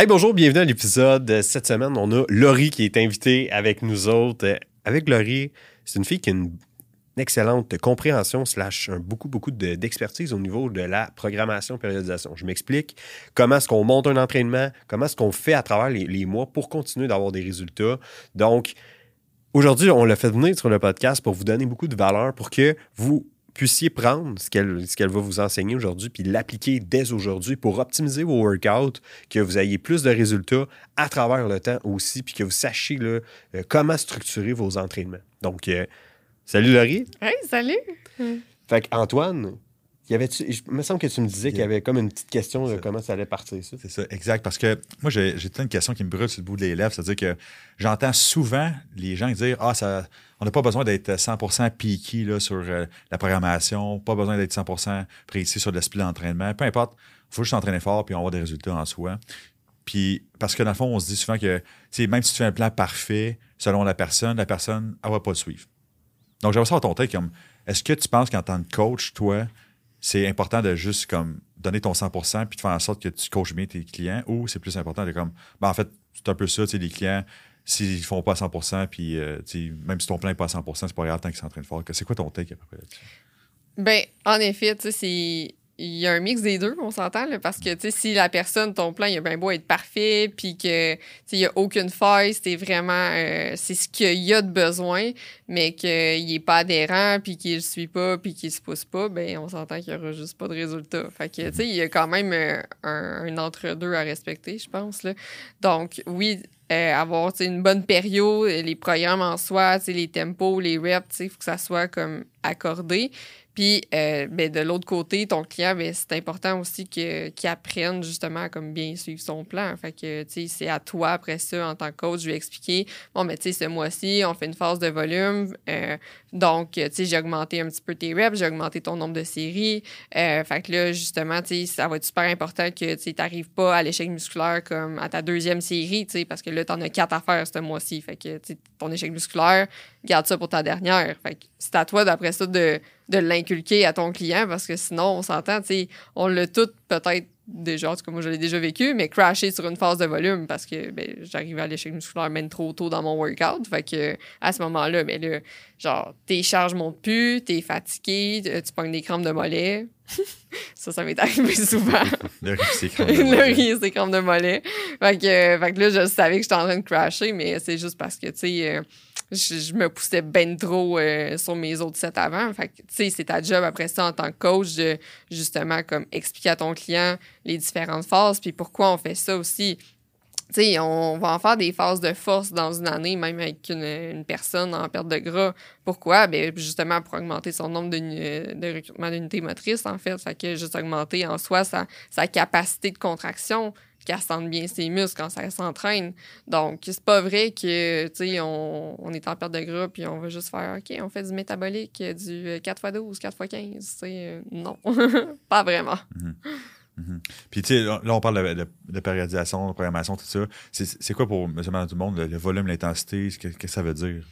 Hey, bonjour, bienvenue à l'épisode. Cette semaine, on a Laurie qui est invitée avec nous autres. Avec Laurie, c'est une fille qui a une excellente compréhension slash beaucoup, beaucoup de- d'expertise au niveau de la programmation périodisation. Je m'explique comment est-ce qu'on monte un entraînement, comment est-ce qu'on fait à travers les, les mois pour continuer d'avoir des résultats? Donc, aujourd'hui, on l'a fait venir sur le podcast pour vous donner beaucoup de valeur pour que vous puissiez prendre ce qu'elle ce qu'elle va vous enseigner aujourd'hui puis l'appliquer dès aujourd'hui pour optimiser vos workouts, que vous ayez plus de résultats à travers le temps aussi, puis que vous sachiez là, euh, comment structurer vos entraînements. Donc, euh, salut Laurie. Hey, salut! Fait Antoine, y avait il me semble que tu me disais qu'il y avait comme une petite question de Ça. comment ça allait partir, ça. C'est ça, exact. Parce que moi, j'ai j'ai une question qui me brûle sur le bout des lèvres. C'est-à-dire que j'entends souvent les gens dire Ah, ça, on n'a pas besoin d'être 100% piqué là, sur euh, la programmation, pas besoin d'être 100% précis sur l'esprit d'entraînement. Peu importe, il faut juste s'entraîner fort puis on va avoir des résultats en soi. Puis, parce que dans le fond, on se dit souvent que tu sais, même si tu fais un plan parfait selon la personne, la personne, elle va pas le suivre. Donc, j'aimerais savoir ton take comme est-ce que tu penses qu'en tant que coach, toi, c'est important de juste comme donner ton 100% puis de faire en sorte que tu coaches bien tes clients ou c'est plus important de comme ben en fait c'est un peu ça tu sais les clients s'ils font pas à 100% puis euh, même si ton plan n'est pas à 100% c'est pas grave tant qu'ils sont en train de faire c'est quoi ton take à peu près là-dessus? Ben, en effet, tu sais. Il y a un mix des deux, on s'entend, parce que, si la personne, ton plan, il a bien beau être parfait, puis que, il n'y a aucune faille, c'est vraiment, euh, c'est ce qu'il y a de besoin, mais qu'il n'est pas adhérent, puis qu'il ne suit pas, puis qu'il se pousse pas, ben, on s'entend qu'il n'y aura juste pas de résultat. Fait que, il y a quand même euh, un, entre-deux à respecter, je pense, là. Donc, oui, euh, avoir une bonne période, les programmes en soi, les tempos, les reps, il faut que ça soit comme accordé. Puis, euh, ben, de l'autre côté, ton client, ben, c'est important aussi qu'il apprenne justement à comme bien suivre son plan. Fait que, tu sais, c'est à toi, après ça, en tant que coach, je lui expliquer, bon, mais tu sais, ce mois-ci, on fait une phase de volume. euh, donc, tu sais, j'ai augmenté un petit peu tes reps, j'ai augmenté ton nombre de séries. Euh, fait que là, justement, tu sais, ça va être super important que tu n'arrives pas à l'échec musculaire comme à ta deuxième série, tu sais, parce que là, tu en as quatre à faire ce mois-ci. Fait que, ton échec musculaire, garde ça pour ta dernière. Fait que c'est à toi, d'après ça, de, de l'inculquer à ton client, parce que sinon, on s'entend, tu sais, on l'a tout peut-être déjà, en tout cas, moi, je l'ai déjà vécu, mais crasher sur une phase de volume parce que ben, j'arrivais à l'échec musculaire même trop tôt dans mon workout. Fait que à ce moment-là, ben là, genre, tes charges montent plus, t'es fatigué, tu tu pognes des crampes de mollet. ça, ça m'est arrivé souvent. le riz, c'est crampes de mollet. Fait que, euh, fait que là, je savais que j'étais en train de crasher, mais c'est juste parce que, tu sais, euh, je, me poussais ben trop euh, sur mes autres sets avant. Fait tu sais, c'est ta job après ça en tant que coach justement, comme expliquer à ton client les différentes phases, puis pourquoi on fait ça aussi. Tu sais, on va en faire des phases de force dans une année, même avec une, personne en perte de gras. Pourquoi? Ben, justement, pour augmenter son nombre de, de recrutement d'unités motrices, en fait. Fait juste augmenter en soi sa capacité de contraction, qu'elle sente bien ses muscles quand ça s'entraîne. Donc, c'est pas vrai que, tu sais, on, on est en perte de gras puis on va juste faire, OK, on fait du métabolique, euh, du 4x12, 4x15. Tu sais, euh, non, pas vraiment. puis tu sais là on parle de, de- de périodisation de programmation tout ça c'est quoi pour madame tout le monde le, le volume l'intensité qu'est-ce que ça veut dire?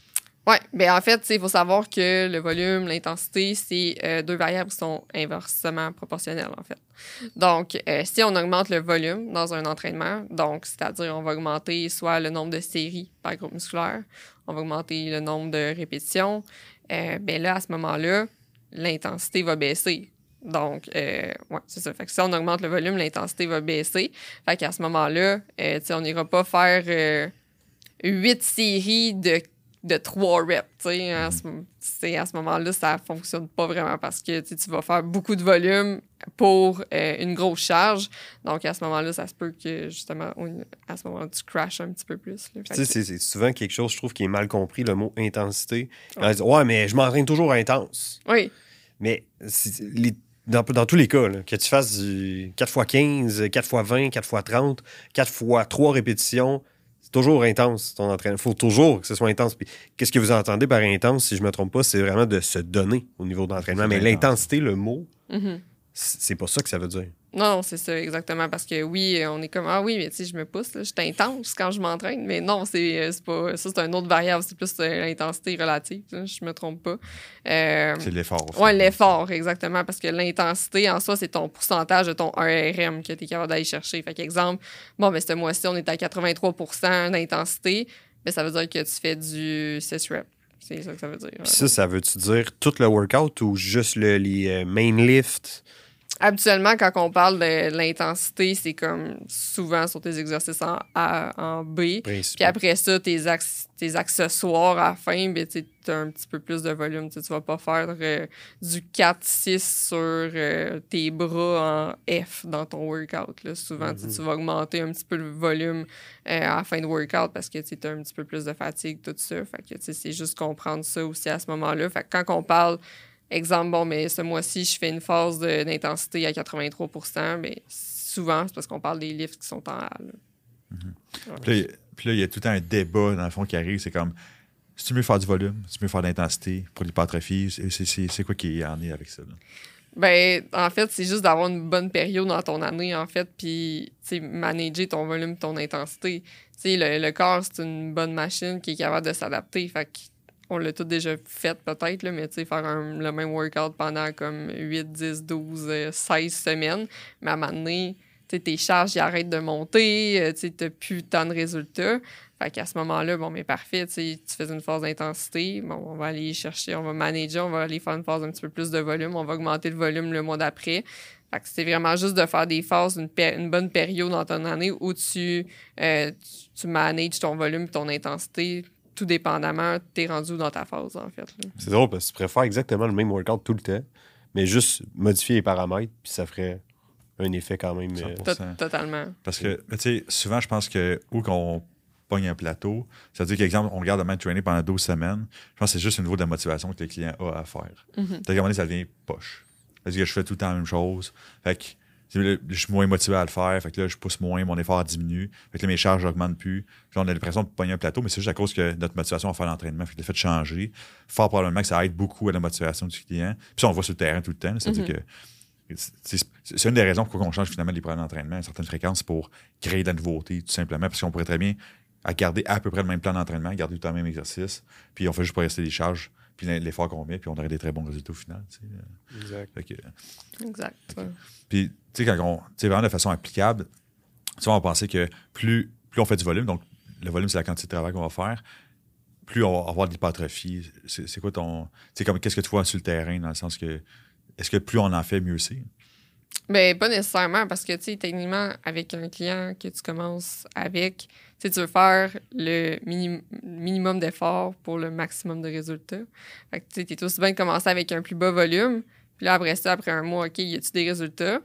Oui, ben en fait, il faut savoir que le volume, l'intensité, c'est euh, deux variables qui sont inversement proportionnelles, en fait. Donc, euh, si on augmente le volume dans un entraînement, donc c'est-à-dire on va augmenter soit le nombre de séries par groupe musculaire, on va augmenter le nombre de répétitions, euh, ben là, à ce moment-là, l'intensité va baisser. Donc, euh, ouais, c'est ça. Fait que si on augmente le volume, l'intensité va baisser. Fait qu'à ce moment-là, euh, on n'ira pas faire euh, huit séries de de trois reps. tu sais. À ce, moment-là, ça fonctionne pas vraiment parce que tu vas faire beaucoup de volume pour euh, une grosse charge. Donc, à ce moment-là, ça se peut que, justement, on- à ce moment-là, tu crashes un petit peu plus. que- c'est- souvent quelque chose, je trouve, qui est mal compris, le mot intensité. Ouais. On dit, ouais, mais je m'entraîne toujours intense. Oui, Mais les- dans, dans tous les cas, là, que tu fasses du 4x15, 4x20, 4x30, 4x3 répétitions, c'est toujours intense ton entraînement. Il faut toujours que ce soit intense. Puis, Qu'est-ce que vous entendez par intense, si je ne me trompe pas, c'est vraiment de se donner au niveau d'entraînement. C'est Mais intense. l'intensité, le mot, Mhm. C'est pas ça que ça veut dire. Non, c'est ça, exactement. Parce que oui, on est comme Ah oui, mais tu sais, je me pousse, là, je suis intense quand je m'entraîne. Mais non, c'est euh, c'est pas. Ça, c'est une autre variable. C'est plus euh, l'intensité relative. là, je me trompe pas. Euh, C'est l'effort. oui, l'effort, exactement. Parce que l'intensité, en soi, c'est ton pourcentage de ton ARM que tu es capable d'aller chercher. Fait qu'exemple, bon, mais ce mois-ci, on est à 83% d'intensité. Mais ça veut dire que tu fais du 6 reps. C'est ça que ça veut dire. Puis ça, ça veut-tu dire tout le workout ou juste le, les main lifts? Habituellement, quand on parle de l'intensité, c'est comme souvent sur tes exercices en A, en B. Puis après ça, tes, tes accessoires à la fin, ben, tu as un petit peu plus de volume. Tu tu vas pas faire euh, du 4-6 sur euh, tes bras en F dans ton workout. Là. Souvent, tu tu vas augmenter un petit peu le volume euh, à la fin de workout parce que tu as un petit peu plus de fatigue, tout ça. Fait que c'est juste comprendre ça aussi à ce moment-là. Fait que quand on parle Exemple, bon, mais ce mois-ci, je fais une phase d'intensité à 83% mais souvent, c'est parce qu'on parle des lifts qui sont en A. là. Puis là, puis là, il y a tout un débat, dans le fond, qui arrive. C'est comme, si tu veux faire du volume, si tu veux faire de l'intensité pour l'hypertrophie, c'est- c'est c'est- c'est quoi qui en est avec ça? là? Ben, en fait, c'est juste d'avoir une bonne période dans ton année, en fait, puis, tu sais, manager ton volume, ton intensité. Tu sais, le, le corps, c'est une bonne machine qui est capable de s'adapter. Fait que on l'a tout déjà fait, peut-être, là, mais faire un- le même workout pendant comme 8, 10, 12, euh, 16 semaines. Mais à un moment donné, tes charges, ils arrêtent de monter, euh, tu t'as plus tant de résultats. Fait qu'à ce moment-là, bon, mais parfait, tu fais une phase d'intensité, bon, on va aller chercher, on va manager, on va aller faire une phase un petit peu plus de volume, on va augmenter le volume le mois d'après. Fait que c'est vraiment juste de faire des phases, une, une bonne période dans ton année où tu, euh, tu, tu manages ton volume ton intensité, tout dépendamment, t'es rendu dans ta phase, en fait. là. C'est drôle parce que tu préfères exactement le même workout tout le temps, mais juste modifier les paramètres, puis ça ferait un effet quand même. euh, 100%. To- Totalement. Parce que, tu sais, souvent, je pense que où qu'on pogne un plateau, ça veut dire qu'exemple, on regarde le même training pendant 12 semaines, je pense que c'est juste un niveau de motivation que le client a à faire. Un moment donné, ça devient poche. Parce que je fais tout le temps la même chose. Fait que je suis moins motivé à le faire. Fait que là, je pousse moins, mon effort diminue. Fait que là, mes charges n'augmentent plus. Puis là, on a l'impression de pogner un plateau, mais c'est juste à cause que notre motivation à faire l'entraînement. Fait que le fait de changer, fort probablement que ça aide beaucoup à la motivation du client. Puis ça, on le voit sur le terrain tout le temps. C'est-à-dire Mhm. que c'est c'est une des raisons pourquoi on change finalement les programmes d'entraînement à certaines fréquences pour créer de la nouveauté, tout simplement, parce qu'on pourrait très bien à garder à peu près le même plan d'entraînement, garder tout le temps le même exercice, puis on fait juste progresser les charges, puis l'effort qu'on met, puis on aurait des très bons résultats au final. tu sais. Exact. Que- Exact. puis, tu sais, quand on. Tu sais, vraiment de façon applicable, tu sais, on va penser que plus, plus on fait du volume, donc le volume, c'est la quantité de travail qu'on va faire, plus on va avoir de l'hypertrophie. C'est c'est quoi ton. Tu sais, comme qu'est-ce que tu vois sur le terrain, dans le sens que. Est-ce que plus on en fait, mieux c'est? Ben, pas nécessairement, parce que, tu sais, techniquement, avec un client que tu commences avec, tu veux faire le mini- minimum d'efforts pour le maximum de résultats. Fait que, tu sais, t'es aussi bien de commencer avec un plus bas volume, puis là, après ça, après un mois, OK, y a-tu des résultats?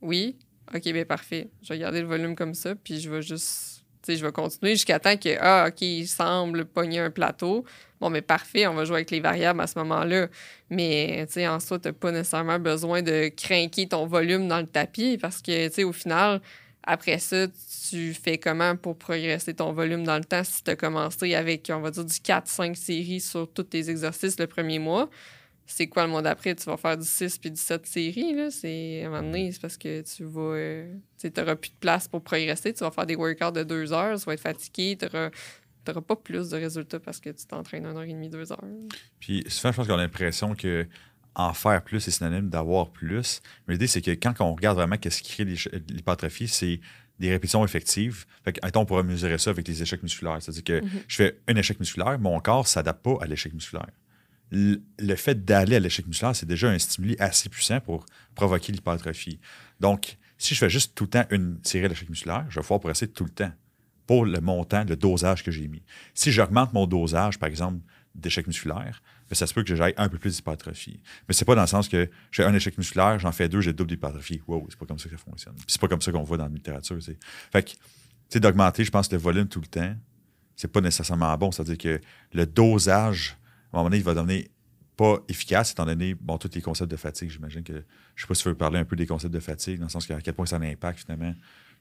Oui. OK, ben parfait. Je vais garder le volume comme ça, puis je vais juste, tu sais, je vais continuer jusqu'à temps que, ah, OK, il semble pogner un plateau. Bon, mais parfait, on va jouer avec les variables à ce moment-là. Mais, tu sais, en soi, tu n'as pas nécessairement besoin de craquer ton volume dans le tapis parce que, tu sais, au final, après ça, tu fais comment pour progresser ton volume dans le temps si tu as commencé avec, on va dire, du 4-5 séries sur tous tes exercices le premier mois? C'est quoi le mois d'après? Tu vas faire du 6 puis du 7 séries, là? C'est, à un moment donné, c'est parce que tu vas... euh, tu n'auras plus de place pour progresser. Tu vas faire des workouts de deux heures, tu vas être fatigué, tu n'auras pas plus de résultats parce que tu t'entraînes une heure et demie, deux heures. Puis souvent, je pense qu'on a l'impression que en faire plus, c'est synonyme d'avoir plus. Mais l'idée, c'est que quand on regarde vraiment qu'est-ce qui crée l'hypertrophie, c'est des répétitions effectives. Fait que, on pourrait mesurer ça avec les échecs musculaires. C'est-à-dire que Mhm. je fais un échec musculaire, mon corps ne s'adapte pas à l'échec musculaire. Le fait d'aller à l'échec musculaire, c'est déjà un stimuli assez puissant pour provoquer l'hypertrophie. Donc, si je fais juste tout le temps une série d'échecs musculaires, je vais pouvoir progresser tout le temps pour le montant, le dosage que j'ai mis. Si j'augmente mon dosage, par exemple, d'échecs musculaires, ben, ça se peut que j'aille un peu plus d'hypertrophie. Mais c'est pas dans le sens que j'ai un échec musculaire, j'en fais deux, j'ai le double d'hypertrophie. Wow, c'est pas comme ça que ça fonctionne. C'est pas comme ça qu'on voit dans la littérature. tu sais. Fait que, tu sais, d'augmenter, je pense, le volume tout le temps, c'est pas nécessairement bon. C'est-à-dire que le dosage, à un moment donné, il va devenir pas efficace, étant donné, bon, tous les concepts de fatigue. J'imagine que, je sais pas si tu veux parler un peu des concepts de fatigue, dans le sens qu'à quel point ça a un impact, finalement,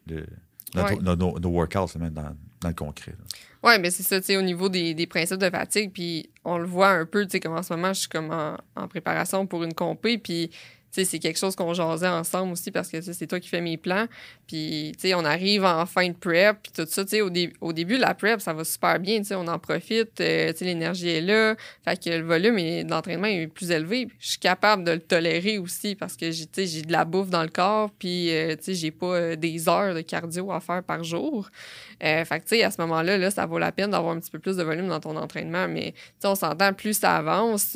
de, notre- Ouais. nos, nos- nos workouts, finalement, dans, dans le concret. Oui, mais c'est ça, tu sais, au niveau des, des principes de fatigue, puis on le voit un peu, tu sais, comme en ce moment, je suis comme en, en préparation pour une compé, puis, c'est quelque chose qu'on jasait ensemble aussi parce que c'est toi qui fais mes plans. Puis, tu sais, on arrive en fin de prep, puis tout ça, tu sais, au, au, début de la prep, ça va super bien, tu sais, on en profite, euh, tu sais, l'énergie est là, fait que le volume d'entraînement est plus élevé. Je suis capable de le tolérer aussi parce que j'ai, j'ai de la bouffe dans le corps, puis, euh, tu sais, j'ai pas euh, des heures de cardio à faire par jour. fait que, tu sais, à ce moment-là, là, ça vaut la peine d'avoir un petit peu plus de volume dans ton entraînement, mais, tu sais, on s'entend, plus ça avance,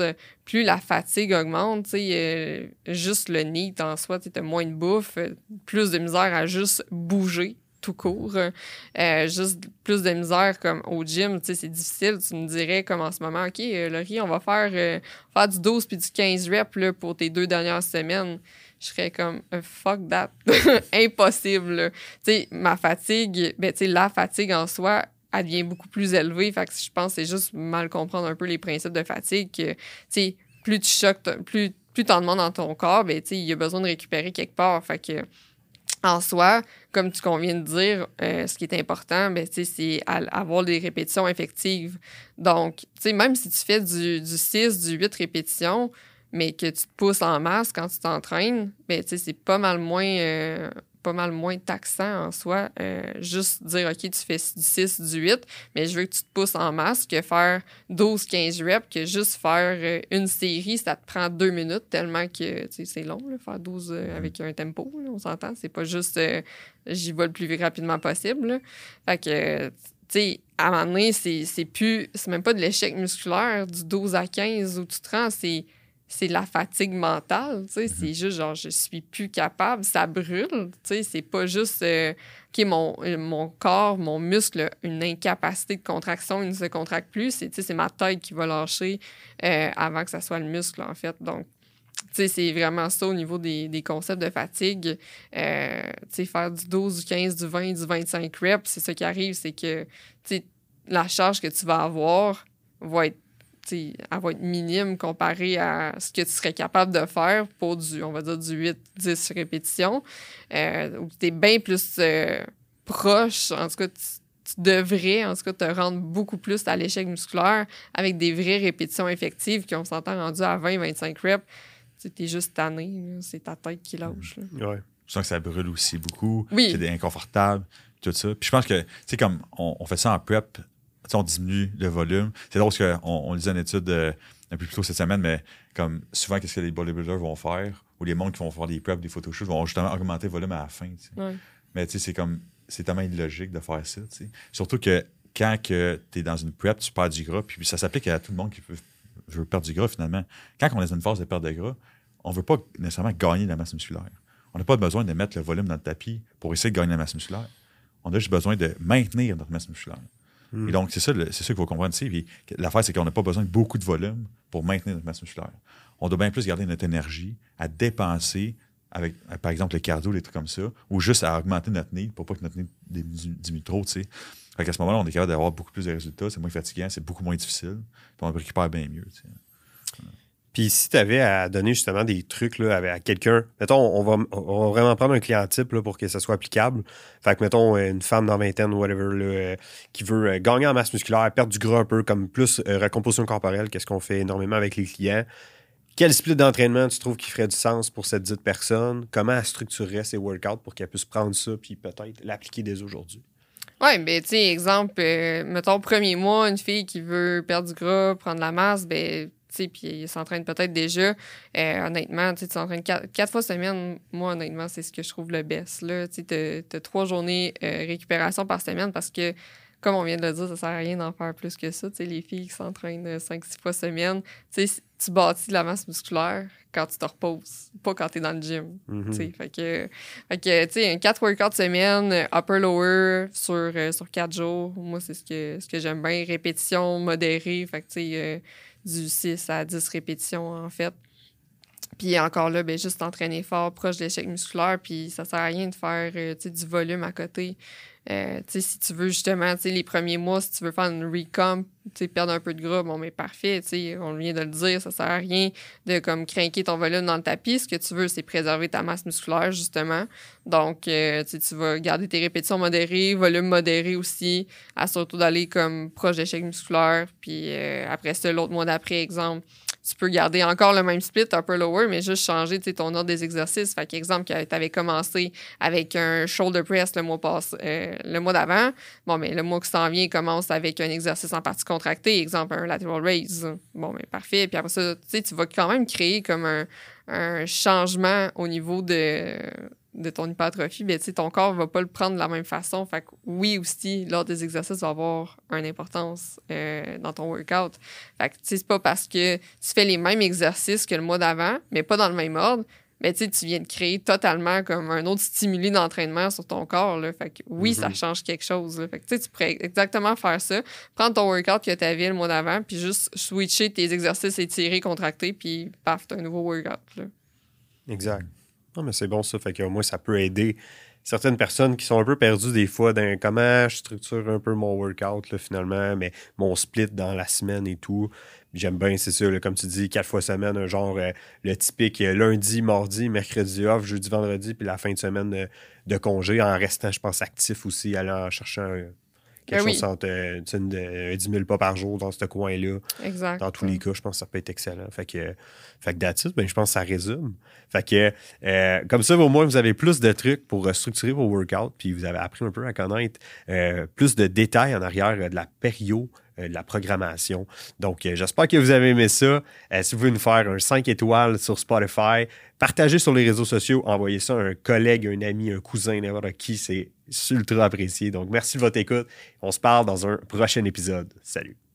plus la fatigue augmente, sais, juste le nid en soi, tu as moins de bouffe, plus de misère à juste bouger tout court. Euh, juste plus de misère comme au gym, tu sais, c'est difficile. Tu me dirais comme en ce moment, OK, euh, Laurie, on va faire, euh, faire du 12 puis du 15 reps pour tes deux dernières semaines. Je serais comme fuck that. Impossible. Tu sais, ma fatigue, ben, tu sais, la fatigue en soi, elle devient beaucoup plus élevée. Fait que je pense que c'est juste mal comprendre un peu les principes de fatigue. Que, tu sais, plus tu choques, plus, plus tu en demandes dans ton corps, ben, tu sais, il y a besoin de récupérer quelque part. Fait que en soi, comme tu conviens de dire, euh, ce qui est important, ben, c'est avoir des répétitions effectives. Donc, même si tu fais du, du 6, du 8 répétitions, mais que tu te pousses en masse quand tu t'entraînes, ben, c'est pas mal moins euh, pas mal moins taxant en soi. Euh, juste dire, OK, tu fais du 6, du 8, mais je veux que tu te pousses en masse, que faire 12, 15 reps, que juste faire euh, une série, ça te prend deux minutes tellement que c'est long, faire 12 euh, avec un tempo, on s'entend. C'est pas juste j'y vais le plus rapidement possible. Fait que, tu sais, à un moment donné, c'est plus, c'est même pas de l'échec musculaire du 12 à 15 où tu te rends, c'est c'est la fatigue mentale, tu sais, c'est mhm. juste genre je suis plus capable, ça brûle, tu sais, c'est pas juste euh, OK mon, mon corps, mon muscle une incapacité de contraction, il ne se contracte plus, c'est c'est ma tête qui va lâcher euh, avant que ça soit le muscle en fait. Donc tu sais, c'est vraiment ça au niveau des, des concepts de fatigue. Euh, tu sais, faire du 12, du 15, du 20, du 25 reps, c'est ça qui arrive, c'est que tu sais, la charge que tu vas avoir va être elle va être minime comparée à ce que tu serais capable de faire pour du, on va dire, du 8-10 répétitions. Euh, tu es bien plus euh, proche, en tout cas, tu, devrais, en tout cas, te rendre beaucoup plus à l'échec musculaire avec des vraies répétitions effectives qui, on s'entend, rendu à 20-25 reps. Tu es juste tanné, c'est ta tête qui lâche. Ouais. Je sens que ça brûle aussi beaucoup. Oui. C'est inconfortable, tout ça. Puis je pense que, tu sais, comme on, on, fait ça en prep, on diminue le volume. C'est drôle parce qu'on on lisait une étude euh, un peu plus tôt cette semaine, mais comme souvent, qu'est-ce que les bodybuilders vont faire ou les mondes qui vont faire des preps, des photoshoots vont justement augmenter le volume à la fin. Mais tu sais, c'est comme, c'est tellement illogique de faire ça. Surtout que quand tu es dans une prep, tu perds du gras, puis ça s'applique à tout le monde qui veut, perdre du gras finalement. Quand on est dans une phase de perte de gras, on ne veut pas nécessairement gagner de la masse musculaire. On n'a pas besoin de mettre le volume dans le tapis pour essayer de gagner la masse musculaire. On a juste besoin de maintenir notre masse musculaire. Et donc, c'est ça, c'est qu'il faut comprendre l'affaire, c'est qu'on n'a pas besoin de beaucoup de volume pour maintenir notre masse musculaire. On doit bien plus garder notre énergie à dépenser avec, par exemple, le cardio, des trucs comme ça, ou juste à augmenter notre nid pour pas que notre nid diminue trop, tu sais. Fait qu'à ce moment-là, on est capable d'avoir beaucoup plus de résultats, c'est moins fatigant, c'est beaucoup moins difficile, puis on récupère bien mieux. Puis si tu avais à donner justement des trucs là, à quelqu'un, mettons, on va, vraiment prendre un client type là, pour que ça soit applicable. Fait que, mettons, une femme dans vingtaine ou whatever, là, euh, qui veut euh, gagner en masse musculaire, perdre du gras un peu, comme plus euh, recomposition corporelle, qu'est-ce qu'on fait énormément avec les clients? Quel split d'entraînement tu trouves qui ferait du sens pour cette dite personne? Comment elle structurerait ses workouts pour qu'elle puisse prendre ça puis peut-être l'appliquer dès aujourd'hui? Oui, ben tu sais, exemple, mettons, premier mois, une fille qui veut perdre du gras, prendre la masse, ben puis il s'entraîne peut-être déjà. Euh, honnêtement, tu s'entraînes quatre, quatre, fois semaine. Moi, honnêtement, c'est ce que je trouve le best. Tu as, trois journées euh, récupération par semaine parce que, comme on vient de le dire, ça sert à rien d'en faire plus que ça. les filles qui s'entraînent euh, cinq, six fois semaine, tu bâtis de la masse musculaire quand tu te reposes, pas quand tu es dans le gym. Mm-hmm. Fait que, fait tu sais, un 4 workouts semaine, upper-lower sur, sur quatre jours. Moi, c'est ce que, ce que j'aime bien. Répétition modérée. Fait que, tu sais, du 6 à 10 répétitions, en fait. Puis encore là, ben, juste entraîner fort, proche de l'échec musculaire, puis ça sert à rien de faire euh, du volume à côté. Euh, si tu veux justement, les premiers mois, si tu veux faire une recomp, perdre un peu de gras, bon, mais parfait, on vient de le dire, ça sert à rien de comme craquer ton volume dans le tapis. Ce que tu veux, c'est préserver ta masse musculaire, justement. Donc, euh, tu vas garder tes répétitions modérées, volume modéré aussi, à surtout d'aller comme proche d'échec musculaire. Puis après ça, l'autre mois d'après, exemple, tu peux garder encore le même split upper lower, mais juste changer ton ordre des exercices. Fait qu'exemple, tu avais commencé avec un shoulder press le mois euh, le mois d'avant. Bon, mais le mois qui s'en vient commence avec un exercice en partie contracté, exemple un lateral raise. Bon, mais parfait. Puis après ça, tu vas quand même créer comme un changement au niveau de de ton hypertrophie, ben, ton corps va pas le prendre de la même façon. Fait que oui, aussi, lors des exercices, va avoir une importance euh, dans ton workout. Fait que c'est pas parce que tu fais les mêmes exercices que le mois d'avant, mais pas dans le même ordre, mais tu viens de créer totalement comme un autre stimuli d'entraînement sur ton corps. Là. Fait que oui, ça mm-hmm. change quelque chose. Fait que tu pourrais exactement faire ça. Prendre ton workout que tu avais le mois d'avant, puis juste switcher tes exercices étirés, contractés, puis paf, t'as un nouveau workout. Là. Exact. Non, mais c'est bon ça. Fait que moi, ça peut aider certaines personnes qui sont un peu perdues des fois dans comment je structure un peu mon workout finalement, mais mon split dans la semaine et tout. J'aime bien, c'est ça, comme tu dis, quatre fois semaine, un genre euh, le typique euh, lundi, mardi, mercredi off, jeudi, vendredi, puis la fin de semaine euh, de congé, en restant, je pense, actif aussi, allant chercher un, quelque ben chose entre euh, 10 000 pas par jour dans ce coin-là. Exact. Dans tous les cas, je pense que ça peut être excellent. Fait que, fait que ben, je pense que ça résume. Fait que, euh, comme ça, au moins, vous avez plus de trucs pour euh, structurer vos workouts, puis vous avez appris un peu à connaître euh, plus de détails en arrière de la période de la programmation. Donc, j'espère que vous avez aimé ça. si vous voulez nous faire un 5 étoiles sur Spotify, partagez sur les réseaux sociaux, envoyez ça à un collègue, un ami, un cousin, n'importe qui, c'est ultra apprécié. Donc, merci de votre écoute. On se parle dans un prochain épisode. Salut.